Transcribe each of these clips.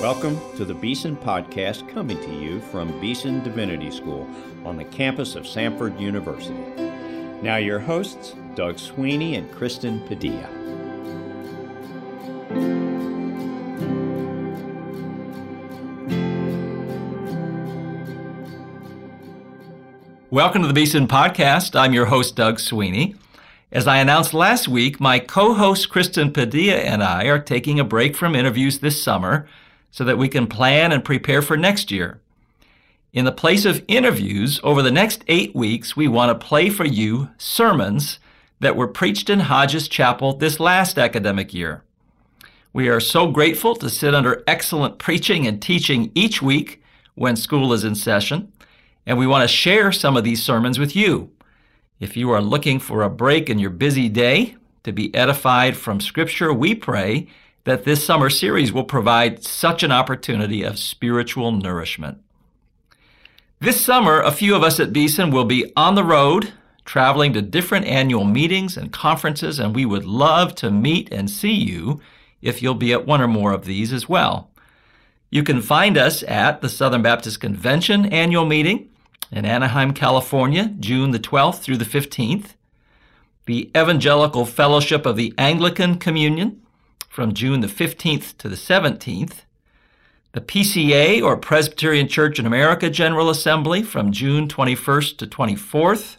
Welcome to the Beeson Podcast coming to you from Beeson Divinity School on the campus of Samford University. Now, your hosts, Doug Sweeney and Kristen Padilla. Welcome to the Beeson Podcast. I'm your host, Doug Sweeney. As I announced last week, my co host Kristen Padilla and I are taking a break from interviews this summer so that we can plan and prepare for next year. In the place of interviews, over the next eight weeks, we want to play for you sermons that were preached in Hodges Chapel this last academic year. We are so grateful to sit under excellent preaching and teaching each week when school is in session, and we want to share some of these sermons with you. If you are looking for a break in your busy day to be edified from Scripture, we pray that this summer series will provide such an opportunity of spiritual nourishment. This summer, a few of us at Beeson will be on the road, traveling to different annual meetings and conferences, and we would love to meet and see you if you'll be at one or more of these as well. You can find us at the Southern Baptist Convention annual meeting in Anaheim, California, June the 12th through the 15th, the Evangelical Fellowship of the Anglican Communion from June the 15th to the 17th, the PCA or Presbyterian Church in America General Assembly from June 21st to 24th,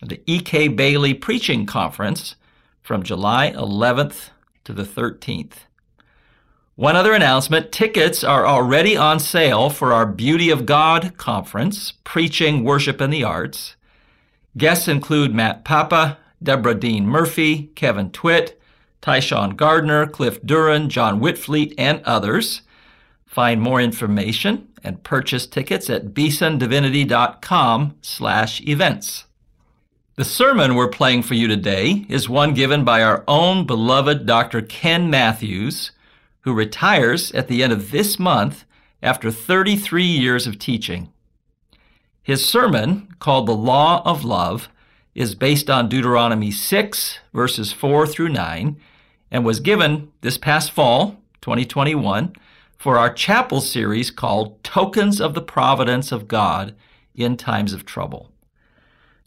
the E.K. Bailey Preaching Conference from July 11th to the 13th. One other announcement tickets are already on sale for our Beauty of God conference, Preaching, Worship, and the Arts. Guests include Matt Papa, Deborah Dean Murphy, Kevin Twit, Tyshawn Gardner, Cliff Duren, John Witvliet, and others. Find more information and purchase tickets at beesondivinity.com slash events. The sermon we're playing for you today is one given by our own beloved Dr. Ken Mathews, who retires at the end of this month after 33 years of teaching. His sermon, called The Law of Love, is based on Deuteronomy 6, verses 4 through 9, and was given this past fall, 2021, for our chapel series called Tokens of the Providence of God in Times of Trouble.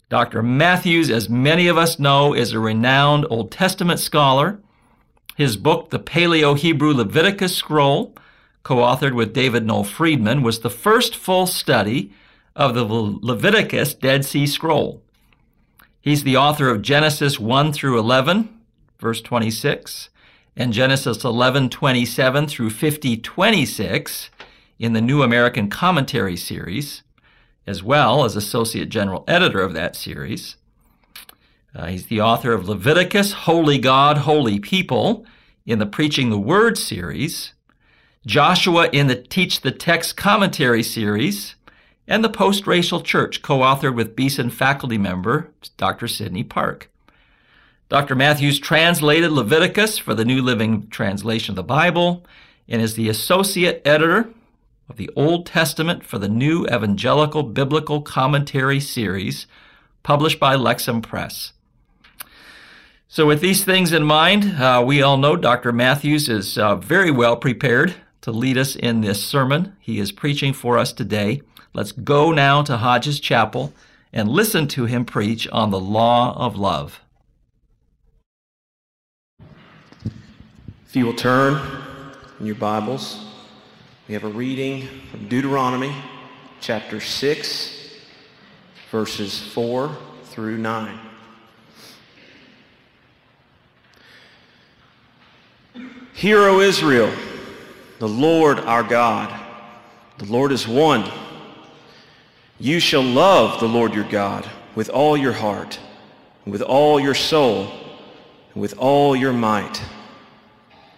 Dr. Mathews, as many of us know, is a renowned Old Testament scholar. His book, The Paleo Hebrew Leviticus Scroll, co authored with David Noel Freedman, was the first full study of the Leviticus Dead Sea Scroll. He's the author of Genesis 1 through 11, verse 26, and Genesis 11:27 through 50:26 in the New American Commentary series, as well as associate general editor of that series. Uh, he's the author of Leviticus, Holy God, Holy People in the Preaching the Word series, Joshua in the Teach the Text Commentary series, and the Post Racial Church, co authored with Beeson faculty member Dr. Sydney Park. Dr. Mathews translated Leviticus for the New Living Translation of the Bible and is the associate editor of the Old Testament for the New Evangelical Biblical Commentary series published by Lexham Press. So, with these things in mind, uh, we all know Dr. Mathews is uh, very well prepared to lead us in this sermon he is preaching for us today. Let's go now to Hodges Chapel and listen to him preach on the law of love. If you will turn in your Bibles, we have a reading from Deuteronomy chapter 6, verses 4 through 9. Hear, O Israel, the Lord our God, the Lord is one. You shall love the Lord your God with all your heart, with all your soul, and with all your might.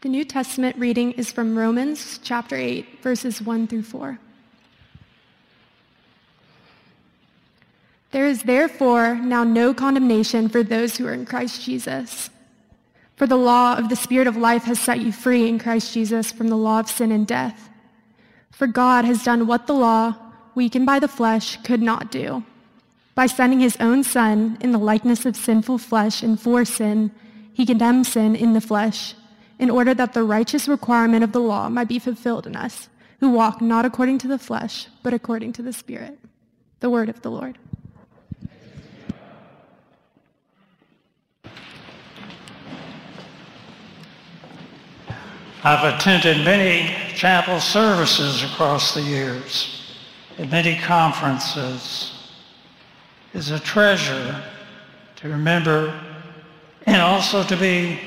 The New Testament reading is from Romans chapter 8, verses 1 through 4. There is therefore now no condemnation for those who are in Christ Jesus. For the law of the Spirit of life has set you free in Christ Jesus from the law of sin and death. For God has done what the law, weakened by the flesh, could not do. By sending his own Son in the likeness of sinful flesh and for sin, he condemned sin in the flesh, in order that the righteous requirement of the law might be fulfilled in us, who walk not according to the flesh, but according to the Spirit. The word of the Lord. I've attended many chapel services across the years, at many conferences. It's a treasure to remember and also to be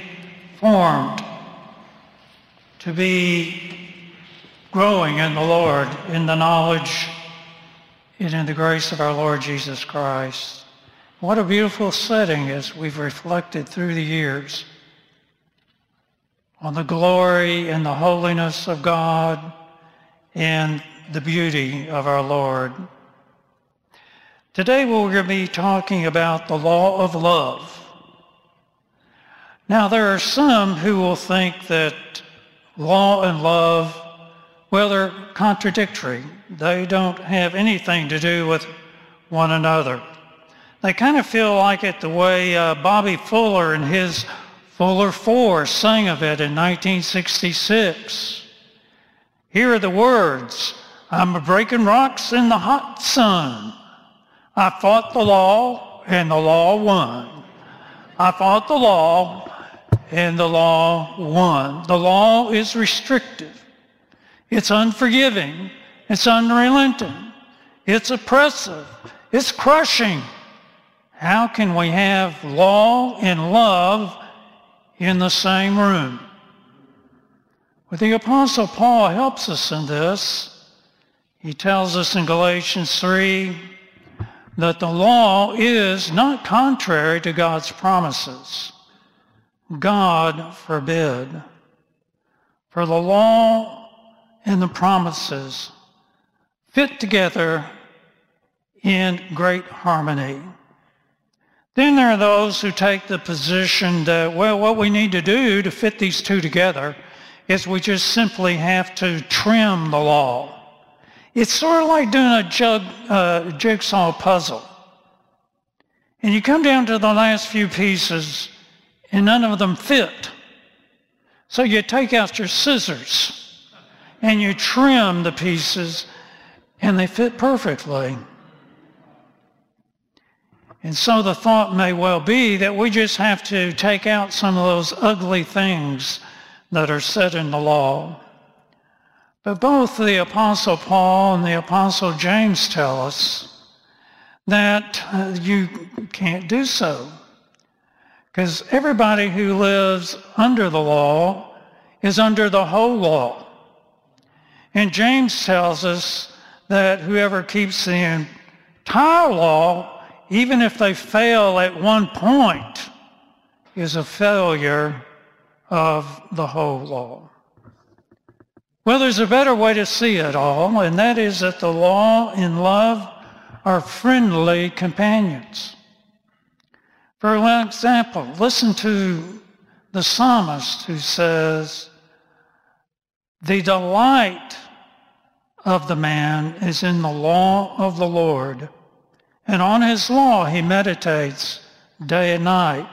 formed, to be growing in the Lord, in the knowledge and in the grace of our Lord Jesus Christ. What a beautiful setting as we've reflected through the years on the glory and the holiness of God and the beauty of our Lord. Today we're going to be talking about the law of love. Now there are some who will think that law and love, well, they're contradictory. They don't have anything to do with one another. They kind of feel like it the way uh, Bobby Fuller in his Fuller 4 sang of it in 1966. Here are the words. I'm breaking rocks in the hot sun. I fought the law and the law won. I fought the law and the law won. The law is restrictive. It's unforgiving. It's unrelenting. It's oppressive. It's crushing. How can we have law and love in the same room. But the Apostle Paul helps us in this. He tells us in Galatians 3 that the law is not contrary to God's promises. God forbid. For the law and the promises fit together in great harmony. Then there are those who take the position that, well, what we need to do to fit these two together is we just simply have to trim the law. It's sort of like doing a jug, uh, jigsaw puzzle. And you come down to the last few pieces and none of them fit. So you take out your scissors and you trim the pieces and they fit perfectly. And so the thought may well be that we just have to take out some of those ugly things that are said in the law. But both the Apostle Paul and the Apostle James tell us that uh, you can't do so. Because everybody who lives under the law is under the whole law. And James tells us that whoever keeps the entire law even if they fail at one point, is a failure of the whole law. Well, there's a better way to see it all, and that is that the law and love are friendly companions. For example, listen to the psalmist who says, the delight of the man is in the law of the Lord and on his law he meditates day and night.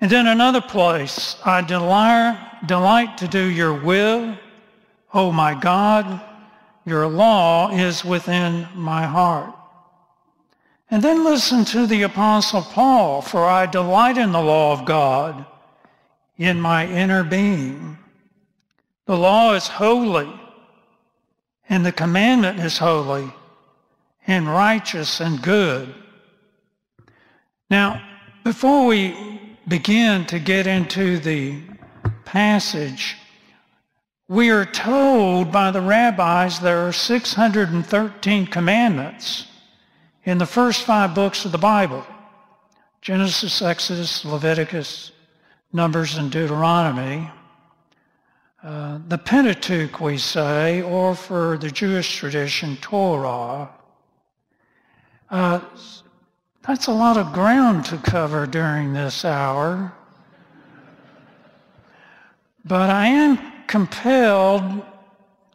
And in another place, I delight, delight to do your will. O my God, your law is within my heart. And then listen to the Apostle Paul, for I delight in the law of God in my inner being. The law is holy, and the commandment is holy and righteous and good. Now, before we begin to get into the passage, we are told by the rabbis there are 613 commandments in the first five books of the Bible Genesis, Exodus, Leviticus, Numbers, and Deuteronomy. uh, the Pentateuch, we say, or for the Jewish tradition, Torah. Uh, that's a lot of ground to cover during this hour. But I am compelled, in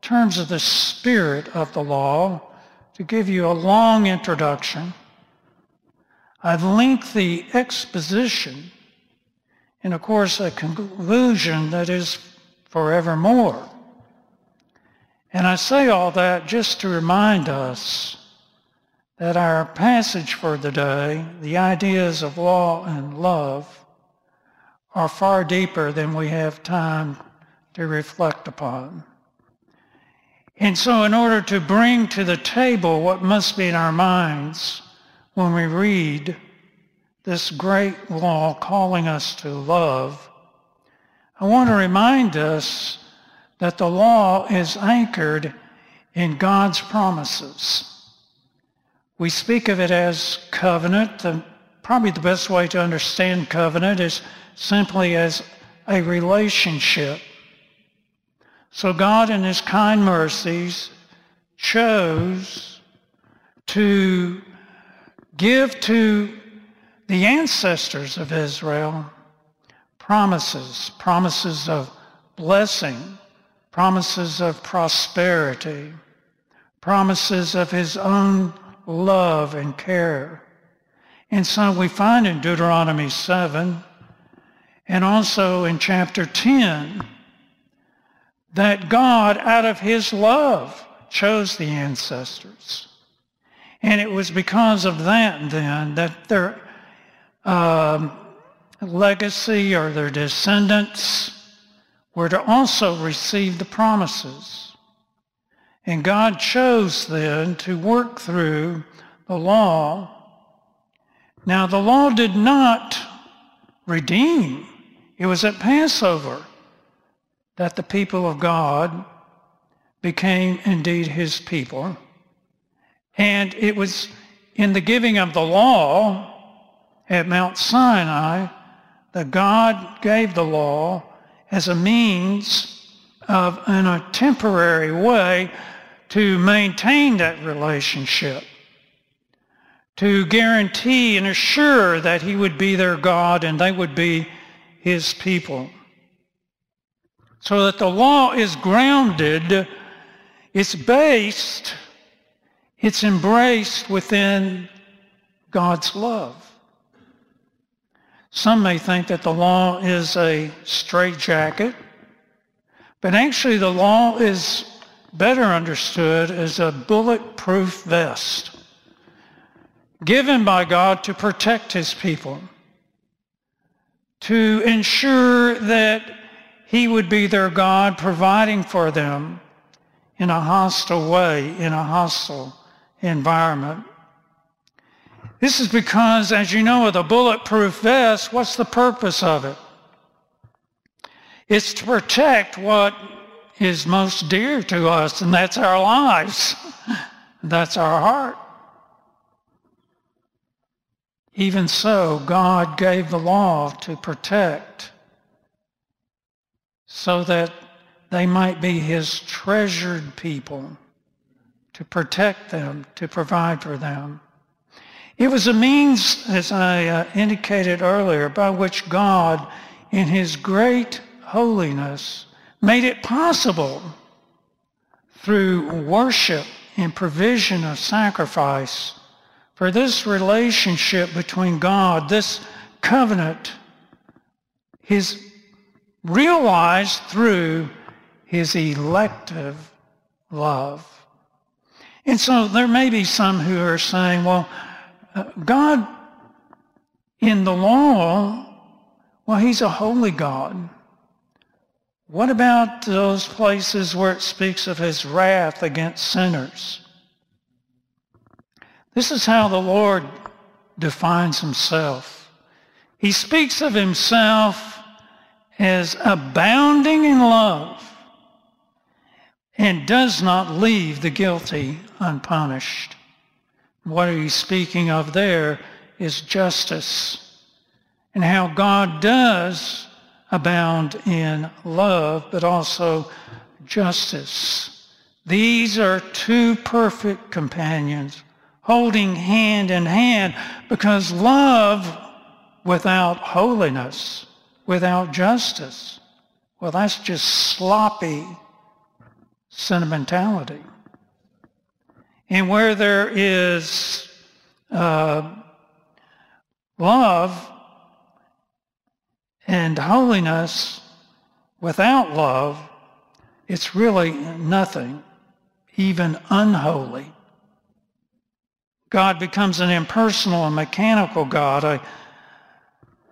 terms of the spirit of the law, to give you a long introduction, a lengthy exposition, and of course a conclusion that is forevermore. And I say all that just to remind us that our passage for the day, the ideas of law and love, are far deeper than we have time to reflect upon. And so in order to bring to the table what must be in our minds when we read this great law calling us to love, I want to remind us that the law is anchored in God's promises. We speak of it as covenant. And probably the best way to understand covenant is simply as a relationship so God in his kind mercies chose to give to the ancestors of Israel promises, promises of blessing, promises of prosperity, promises of his own love and care. And so we find in Deuteronomy 7 and also in chapter 10 that God, out of his love, chose the ancestors. And it was because of that then that their um, legacy or their descendants were to also receive the promises. And God chose then to work through the law. Now the law did not redeem. It was at Passover that the people of God became indeed his people. And it was in the giving of the law at Mount Sinai that God gave the law as a means of, in a temporary way, to maintain that relationship, to guarantee and assure that he would be their God and they would be his people so that the law is grounded, it's based, it's embraced within God's love. Some may think that the law is a straitjacket, but actually the law is better understood as a bulletproof vest given by God to protect his people, to ensure that he would be their God, providing for them in a hostile way, in a hostile environment. This is because, as you know, with a bulletproof vest, what's the purpose of it? It's to protect what is most dear to us, and that's our lives. That's our heart. Even so, God gave the law to protect so that they might be his treasured people, to protect them, to provide for them. It was a means, as I uh, indicated earlier, by which God, in his great holiness, made it possible through worship and provision of sacrifice for this relationship between God, this covenant, his realized through his elective love. And so there may be some who are saying, well, uh, God in the law, well, he's a holy God. What about those places where it speaks of his wrath against sinners? This is how the Lord defines himself. He speaks of himself is abounding in love and does not leave the guilty unpunished. What he's speaking of there is justice and how God does abound in love, but also justice. These are two perfect companions holding hand in hand because love without holiness, without justice, well, that's just sloppy sentimentality. And where there is uh, love and holiness without love, it's really nothing, even unholy. God becomes an impersonal and mechanical God. I,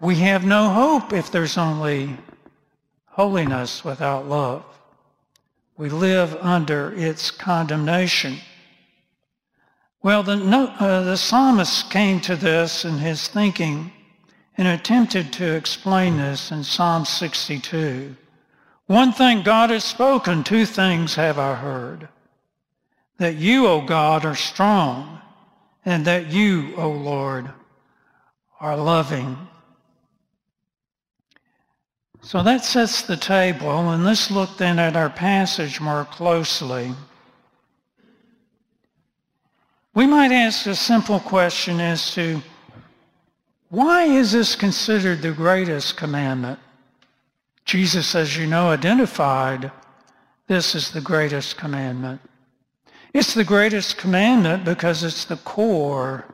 we have no hope if there's only holiness without love. We live under its condemnation. Well, the, uh, the psalmist came to this in his thinking and attempted to explain this in Psalm 62. One thing God has spoken, two things have I heard. That you, O God, are strong, and that you, O Lord, are loving. So that sets the table, and let's look then at our passage more closely. We might ask a simple question as to why is this considered the greatest commandment? Jesus, as you know, identified this as the greatest commandment. It's the greatest commandment because it's the core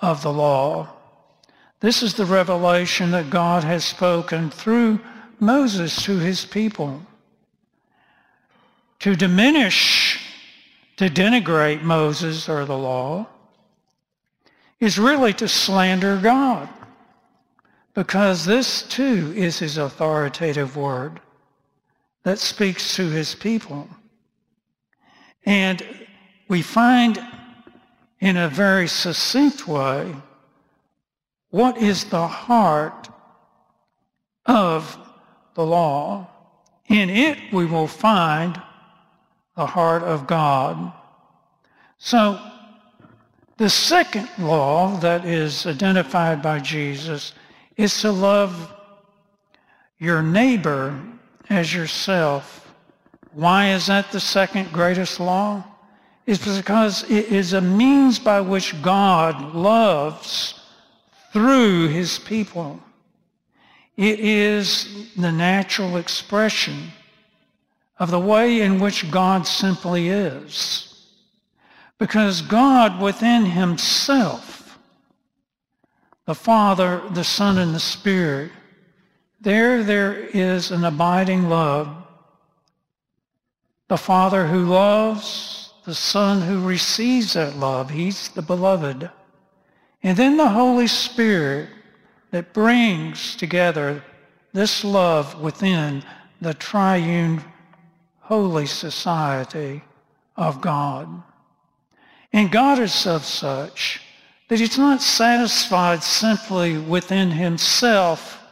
of the law. This is the revelation that God has spoken through Moses to his people. To diminish to denigrate Moses or the law is really to slander God because this too is his authoritative word that speaks to his people. And we find in a very succinct way what is the heart of the law. In it we will find the heart of God. So the second law that is identified by Jesus is to love your neighbor as yourself. Why is that the second greatest law? It's because it is a means by which God loves through his people. It is the natural expression of the way in which God simply is. Because God within himself, the Father, the Son, and the Spirit, there there is an abiding love. The Father who loves, the Son who receives that love. He's the beloved. And then the Holy Spirit that brings together this love within the triune holy society of God. And God is of such that he's not satisfied simply within himself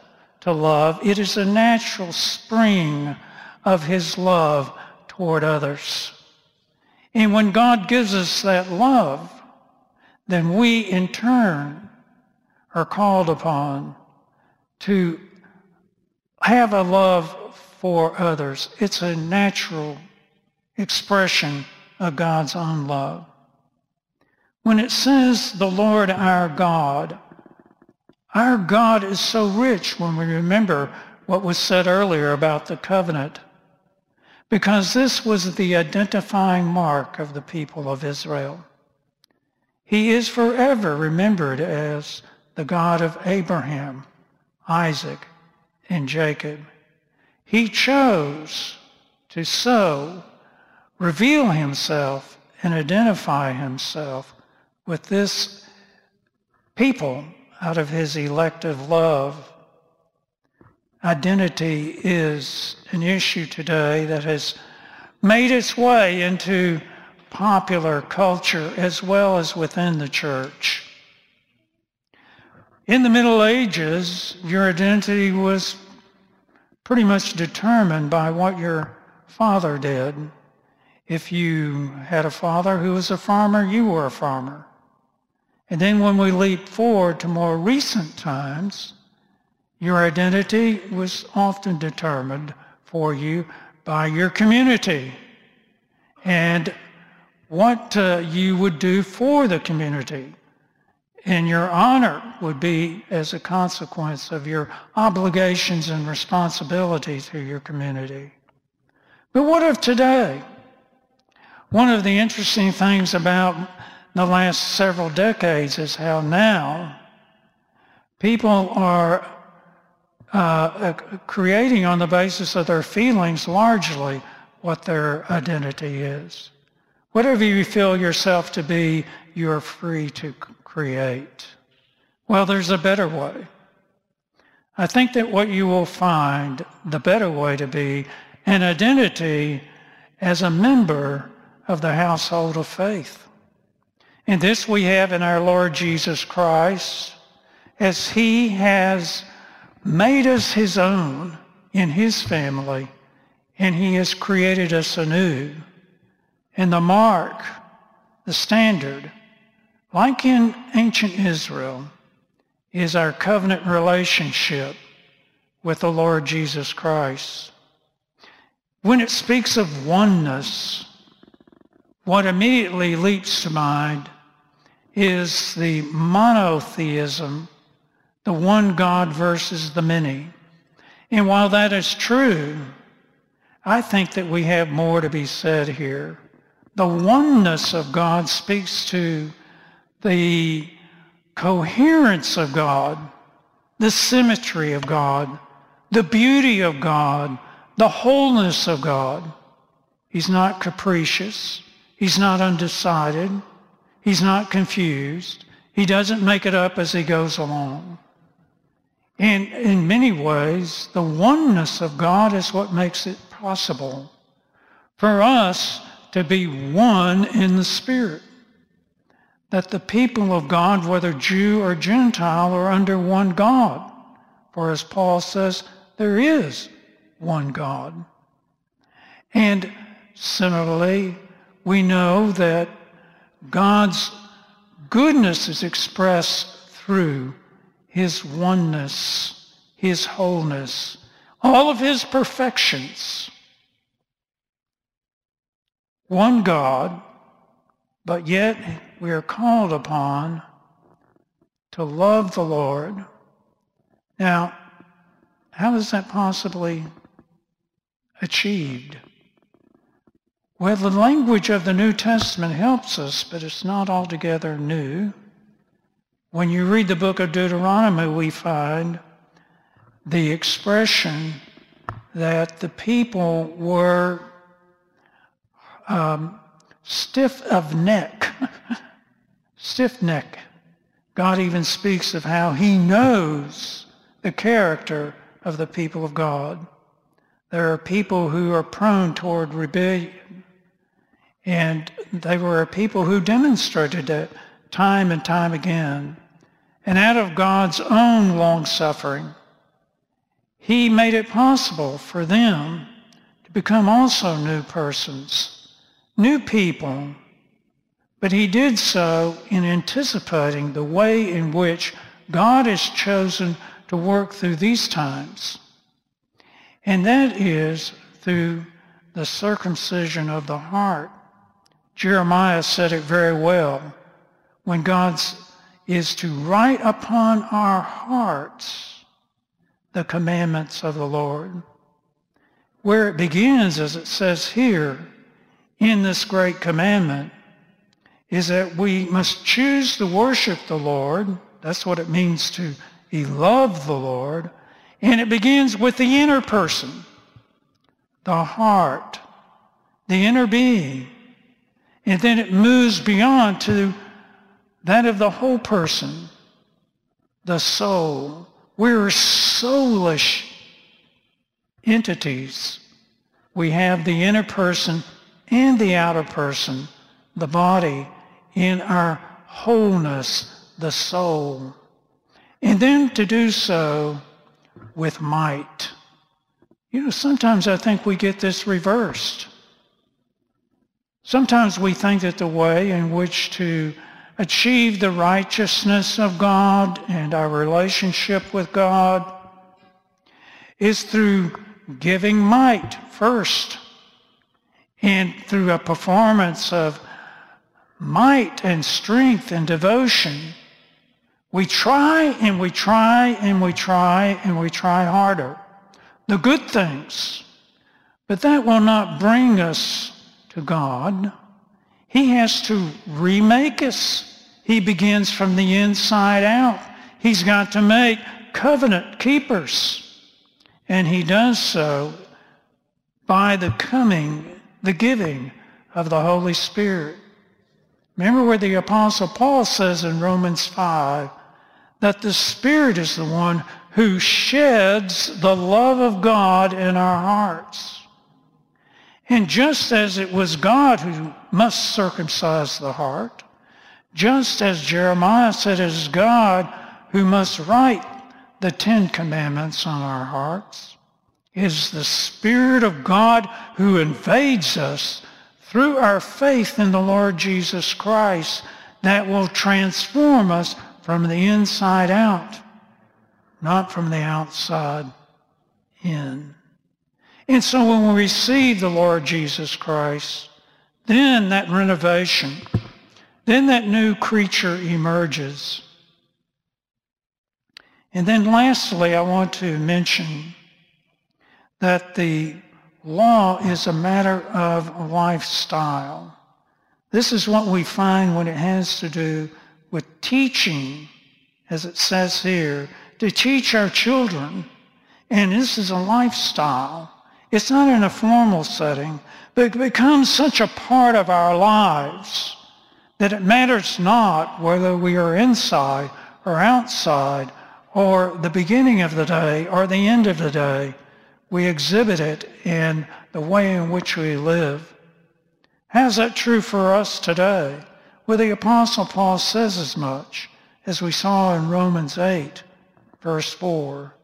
to love. It is a natural spring of his love toward others. And when God gives us that love, then we in turn are called upon to have a love for others. It's a natural expression of God's own love. When it says the Lord our God, our God is so rich when we remember what was said earlier about the covenant, because this was the identifying mark of the people of Israel. He is forever remembered as the God of Abraham, Isaac, and Jacob. He chose to so reveal himself and identify himself with this people out of his elective love. Identity is an issue today that has made its way into popular culture as well as within the church. In the Middle Ages, your identity was pretty much determined by what your father did. If you had a father who was a farmer, you were a farmer. And then when we leap forward to more recent times, Your identity was often determined for you by your community and what uh, you would do for the community. And your honor would be as a consequence of your obligations and responsibilities to your community. But what of today? One of the interesting things about the last several decades is how now people are uh, uh, creating on the basis of their feelings largely what their identity is. Whatever you feel yourself to be, you're free to create. Well, there's a better way. I think that what you will find, the better way to be, an identity as a member of the household of faith. And this we have in our Lord Jesus Christ as he has made us his own in his family and he has created us anew. And the mark, the standard, like in ancient Israel, is our covenant relationship with the Lord Jesus Christ. When it speaks of oneness, what immediately leaps to mind is the monotheism, the one God versus the many. And while that is true, I think that we have more to be said here. The oneness of God speaks to the coherence of God, the symmetry of God, the beauty of God, the wholeness of God. He's not capricious. He's not undecided. He's not confused. He doesn't make it up as he goes along. And in many ways, the oneness of God is what makes it possible for us to be one in the Spirit. That the people of God, whether Jew or Gentile, are under one God. For as Paul says, there is one God. And similarly, we know that God's goodness is expressed through his oneness, his wholeness, all of his perfections. One God, but yet we are called upon to love the Lord. Now, how is that possibly achieved? Well, the language of the New Testament helps us, but it's not altogether new. When you read the book of Deuteronomy, we find the expression that the people were um, stiff of neck, stiff neck. God even speaks of how he knows the character of the people of God. There are people who are prone toward rebellion. And they were people who demonstrated it time and time again. And out of God's own long suffering, he made it possible for them to become also new persons, new people. But he did so in anticipating the way in which God has chosen to work through these times. And that is through the circumcision of the heart. Jeremiah said it very well. When God is to write upon our hearts the commandments of the Lord. Where it begins, as it says here, in this great commandment, is that we must choose to worship the Lord. That's what it means to love the Lord. And it begins with the inner person, the heart, the inner being. And then it moves beyond to that of the whole person, the soul. We're soulish entities. We have the inner person and the outer person, the body, in our wholeness, the soul. And then to do so with might. You know, sometimes I think we get this reversed. Sometimes we think that the way in which to achieve the righteousness of God and our relationship with God is through giving might first and through a performance of might and strength and devotion. We try and we try and we try and we try harder. The good things. But that will not bring us to God. He has to remake us. He begins from the inside out. He's got to make covenant keepers. And he does so by the coming, the giving of the Holy Spirit. Remember where the Apostle Paul says in Romans 5 that the Spirit is the one who sheds the love of God in our hearts. And just as it was God who must circumcise the heart, just as Jeremiah said it is God who must write the Ten Commandments on our hearts, is the Spirit of God who invades us through our faith in the Lord Jesus Christ that will transform us from the inside out, not from the outside in. And so when we receive the Lord Jesus Christ, then that renovation, then that new creature emerges. And then lastly, I want to mention that the law is a matter of lifestyle. This is what we find when it has to do with teaching, as it says here, to teach our children. And this is a lifestyle. It's not in a formal setting, but it becomes such a part of our lives that it matters not whether we are inside or outside or the beginning of the day or the end of the day. We exhibit it in the way in which we live. How's that true for us today? Well, the Apostle Paul says as much as we saw in Romans 8, verse 4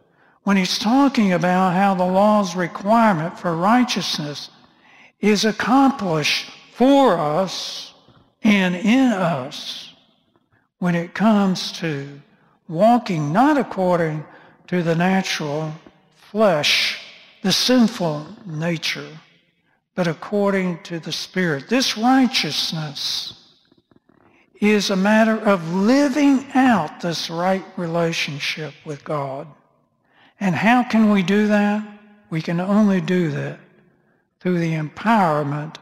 when he's talking about how the law's requirement for righteousness is accomplished for us and in us when it comes to walking not according to the natural flesh, the sinful nature, but according to the Spirit. This righteousness is a matter of living out this right relationship with God. And how can we do that? We can only do that through the empowerment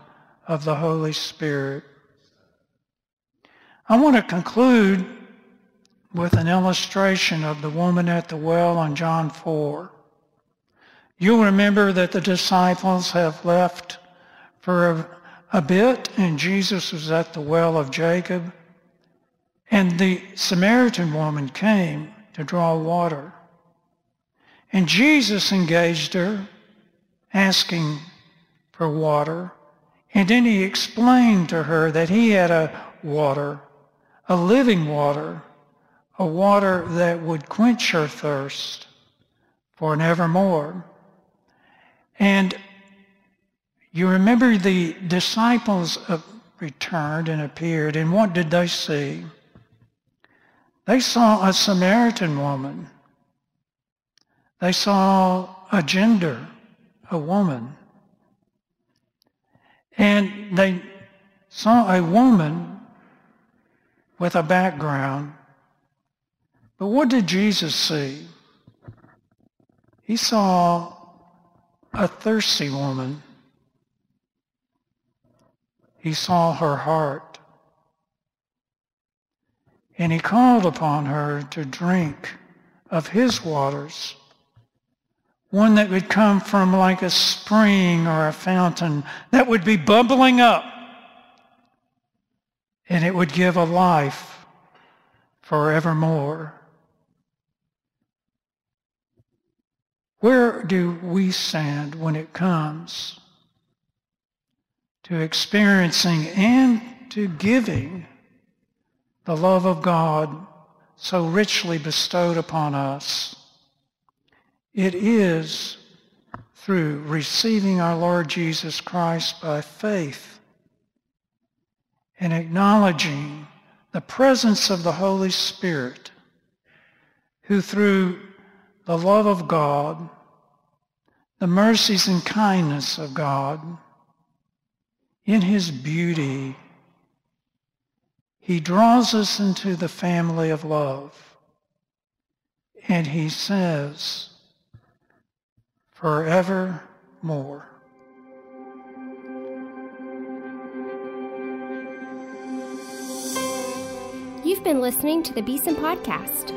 of the Holy Spirit. I want to conclude with an illustration of the woman at the well on John 4. You'll remember that the disciples have left for a, a bit and Jesus was at the well of Jacob and the Samaritan woman came to draw water. And Jesus engaged her, asking for water. And then he explained to her that he had a water, a living water, a water that would quench her thirst for an evermore. And you remember the disciples returned and appeared, and what did they see? They saw a Samaritan woman they saw a gender, a woman. And they saw a woman with a background. But what did Jesus see? He saw a thirsty woman. He saw her heart. And he called upon her to drink of his waters one that would come from like a spring or a fountain that would be bubbling up and it would give a life forevermore. Where do we stand when it comes to experiencing and to giving the love of God so richly bestowed upon us? It is through receiving our Lord Jesus Christ by faith and acknowledging the presence of the Holy Spirit who through the love of God the mercies and kindness of God, in his beauty, he draws us into the family of love. And he says, forevermore. You've been listening to the Beeson Podcast.